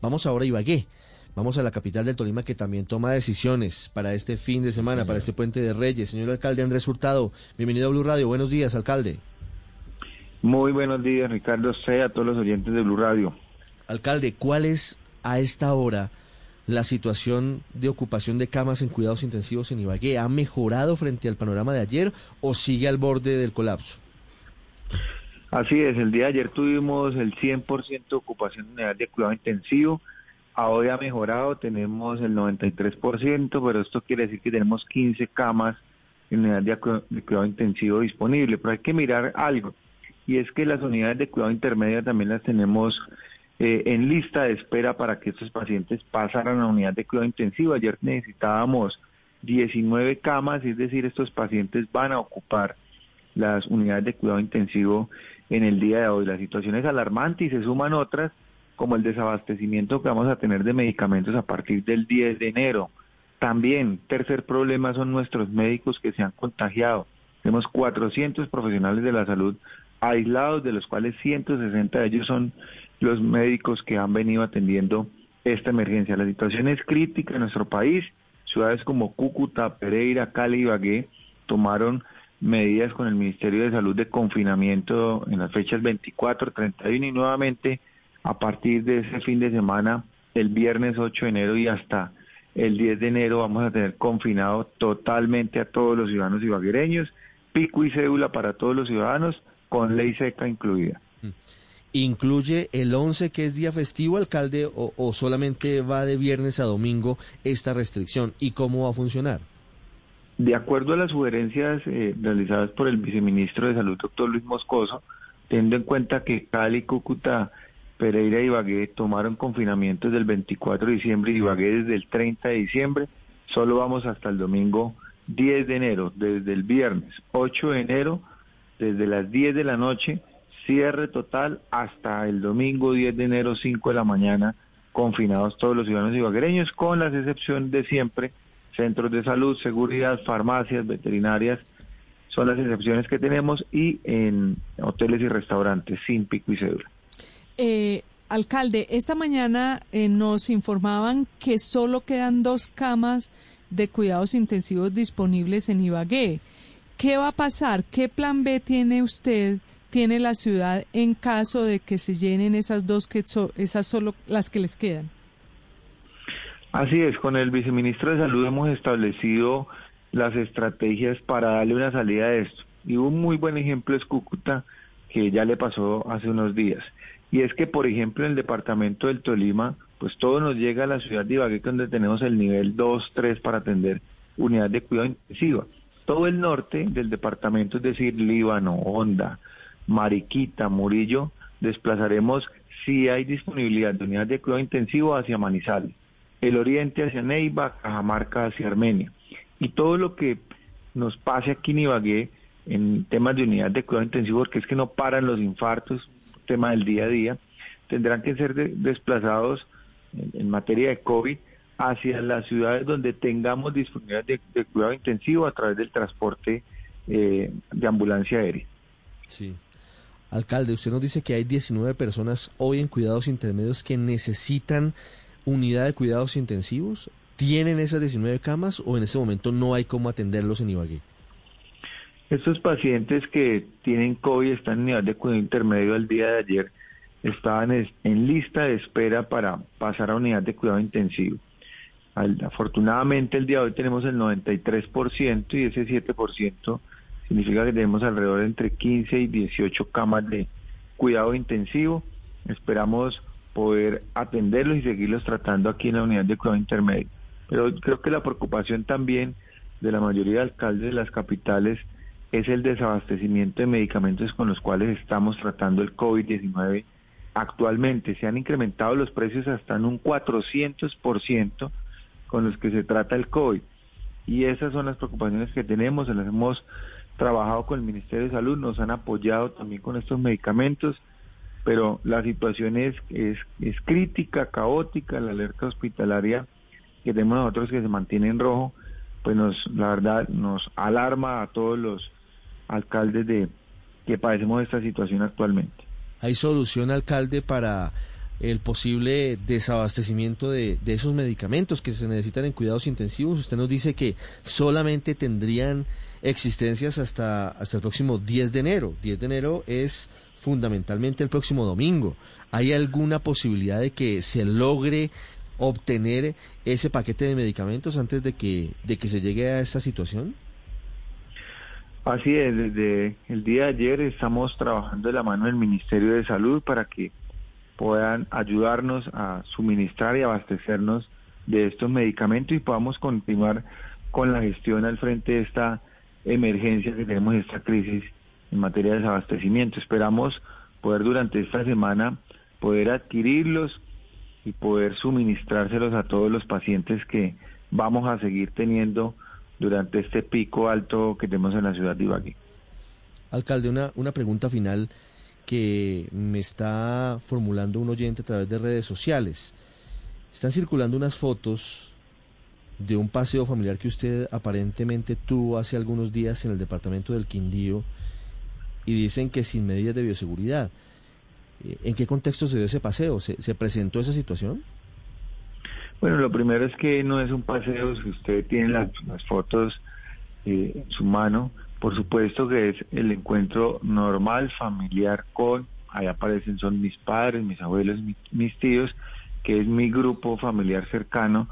Vamos ahora a Ibagué. Vamos a la capital del Tolima que también toma decisiones para este fin de semana, para este puente de Reyes. Señor alcalde Andrés Hurtado, bienvenido a Blue Radio. Buenos días, alcalde. Muy buenos días, Ricardo C. a todos los oyentes de Blue Radio. Alcalde, ¿cuál es a esta hora la situación de ocupación de camas en cuidados intensivos en Ibagué? ¿Ha mejorado frente al panorama de ayer o sigue al borde del colapso? Así es, el día de ayer tuvimos el 100% de ocupación de unidad de cuidado intensivo. Hoy ha mejorado, tenemos el 93%, pero esto quiere decir que tenemos 15 camas en unidad de, cuidado intensivo disponible. Pero hay que mirar algo, y es que las unidades de cuidado intermedia también las tenemos eh, en lista de espera para que estos pacientes pasaran a unidad de cuidado intensivo. Ayer necesitábamos 19 camas, es decir, estos pacientes van a ocupar las unidades de cuidado intensivo en el día de hoy. La situación es alarmante y se suman otras como el desabastecimiento que vamos a tener de medicamentos a partir del 10 de enero. También, tercer problema son nuestros médicos que se han contagiado. Tenemos 400 profesionales de la salud aislados, de los cuales 160 de ellos son los médicos que han venido atendiendo esta emergencia. La situación es crítica en nuestro país. Ciudades como Cúcuta, Pereira, Cali y Bagué tomaron medidas con el Ministerio de Salud de confinamiento en las fechas 24, 31 y nuevamente a partir de ese fin de semana, el viernes 8 de enero y hasta el 10 de enero vamos a tener confinado totalmente a todos los ciudadanos ibaguereños, pico y cédula para todos los ciudadanos, con ley seca incluida. ¿Incluye el 11 que es día festivo, alcalde, o, solamente va de viernes a domingo esta restricción? ¿Y cómo va a funcionar? De acuerdo a las sugerencias eh, realizadas por el viceministro de Salud, doctor Luis Moscoso, teniendo en cuenta que Cali, Cúcuta, Pereira y Ibagué tomaron confinamiento desde el 24 de diciembre y Ibagué desde el 30 de diciembre, solo vamos hasta el domingo 10 de enero, desde el viernes 8 de enero, desde las 10 de la noche cierre total hasta el domingo 10 de enero 5 de la mañana, confinados todos los ciudadanos ibaguereños, con la excepción de siempre centros de salud, seguridad, farmacias, veterinarias, son las excepciones que tenemos y en hoteles y restaurantes sin pico y cédula. Eh, alcalde, esta mañana eh, nos informaban que solo quedan dos camas de cuidados intensivos disponibles en Ibagué. ¿Qué va a pasar? ¿Qué plan B tiene usted tiene la ciudad en caso de que se llenen esas dos que esas solo las que les quedan? Así es, con el viceministro de Salud hemos establecido las estrategias para darle una salida a esto. Y un muy buen ejemplo es Cúcuta, que ya le pasó hace unos días. Y es que, por ejemplo, en el departamento del Tolima, pues todo nos llega a la ciudad de Ibagué, donde tenemos el nivel 2, 3 para atender unidad de cuidado intensiva. Todo el norte del departamento, es decir, Líbano, Honda, Mariquita, Murillo, desplazaremos si hay disponibilidad de unidades de cuidado intensivo hacia Manizales, el oriente hacia Neiva, Cajamarca hacia Armenia. Y todo lo que nos pase aquí en Ibagué en temas de unidad de cuidado intensivo, porque es que no paran los infartos, tema del día a día, tendrán que ser desplazados en, materia de COVID hacia las ciudades donde tengamos disponibilidad de, cuidado intensivo a través del transporte eh, de ambulancia aérea. Sí. Alcalde, usted nos dice que hay 19 personas hoy en cuidados intermedios que necesitan unidad de cuidados intensivos. ¿Tienen esas 19 camas o en ese momento no hay cómo atenderlos en Ibagué? Estos pacientes que tienen COVID están en unidad de cuidado intermedio al día de ayer, estaban en lista de espera para pasar a unidad de cuidado intensivo. afortunadamente el día de hoy tenemos el 93% y ese 7% Significa que tenemos alrededor de entre 15 y 18 camas de cuidado intensivo. Esperamos poder atenderlos y seguirlos tratando aquí en la unidad de cuidado intermedio. Pero creo que la preocupación también de la mayoría de alcaldes de las capitales es el desabastecimiento de medicamentos con los cuales estamos tratando el COVID-19 actualmente. Se han incrementado los precios hasta en un 400% con los que se trata el COVID. Y esas son las preocupaciones que tenemos, las hemos trabajado con el Ministerio de Salud, nos han apoyado también con estos medicamentos, pero la situación es, es, es crítica, caótica, la alerta hospitalaria que tenemos nosotros que se mantiene en rojo, pues nos, la verdad, nos alarma a todos los alcaldes de que padecemos esta situación actualmente. ¿Hay solución, alcalde, para el posible desabastecimiento de, de, esos medicamentos que se necesitan en cuidados intensivos? Usted nos dice que solamente tendrían existencias hasta, hasta el próximo 10 de enero. 10 de enero es fundamentalmente el próximo domingo. ¿Hay alguna posibilidad de que se logre obtener ese paquete de medicamentos antes de que, de que se llegue a esta situación? Así es, desde el día de ayer estamos trabajando de la mano del Ministerio de Salud para que puedan ayudarnos a suministrar y abastecernos de estos medicamentos y podamos continuar con la gestión al frente de esta emergencia que tenemos, esta crisis en materia de desabastecimiento. Esperamos poder durante esta semana poder adquirirlos y poder suministrárselos a todos los pacientes que vamos a seguir teniendo durante este pico alto que tenemos en la ciudad de Ibagué. Alcalde, una, una pregunta final que me está formulando un oyente a través de redes sociales. Están circulando unas fotos de un paseo familiar que usted aparentemente tuvo hace algunos días en el departamento del Quindío y dicen que sin medidas de bioseguridad. Eh, ¿En qué contexto se dio ese paseo? ¿Se, se presentó esa situación? Bueno, lo primero es que no es un paseo, si usted tiene las, fotos eh, en su mano, por supuesto que es el encuentro normal, familiar con, ahí aparecen son mis padres, mis abuelos, mi, mis tíos, que es mi grupo familiar cercano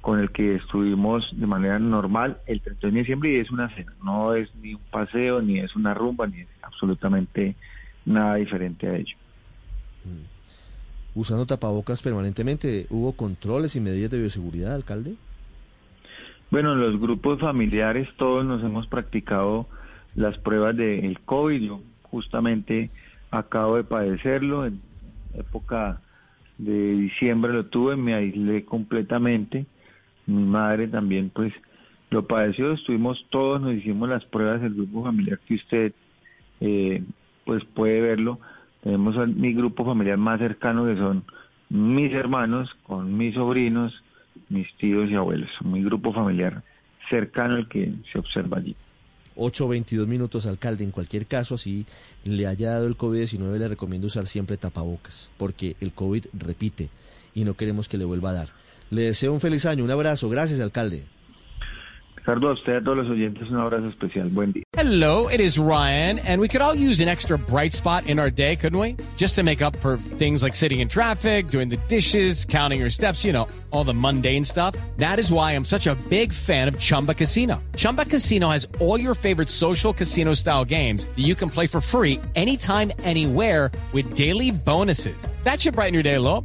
con el que estuvimos de manera normal el 31 de diciembre y es una cena, no es ni un paseo, ni es una rumba, ni es absolutamente nada diferente a ello. Mm usando tapabocas permanentemente. ¿Hubo controles y medidas de bioseguridad, alcalde? Bueno, los grupos familiares todos nos hemos practicado las pruebas del COVID. Yo justamente acabo de padecerlo. En época de diciembre lo tuve, me aislé completamente. Mi madre también pues lo padeció. Estuvimos todos, nos hicimos las pruebas del grupo familiar que usted eh, pues puede verlo tenemos mi grupo familiar más cercano que son mis hermanos con mis sobrinos, mis tíos y abuelos. Mi grupo familiar cercano el que se observa allí. 8.22 minutos, alcalde. En cualquier caso, así le haya dado el COVID-19, le recomiendo usar siempre tapabocas, porque el COVID repite y no queremos que le vuelva a dar. Le deseo un feliz año, un abrazo. Gracias, alcalde. Ricardo, a usted a todos los oyentes un abrazo especial. Buen día. Hello, it is Ryan, and we could all use an extra bright spot in our day, couldn't we? Just to make up for things like sitting in traffic, doing the dishes, counting your steps, you know, all the mundane stuff. That is why I'm such a big fan of Chumba Casino. Chumba Casino has all your favorite social casino style games that you can play for free anytime, anywhere with daily bonuses. That should brighten your day a little.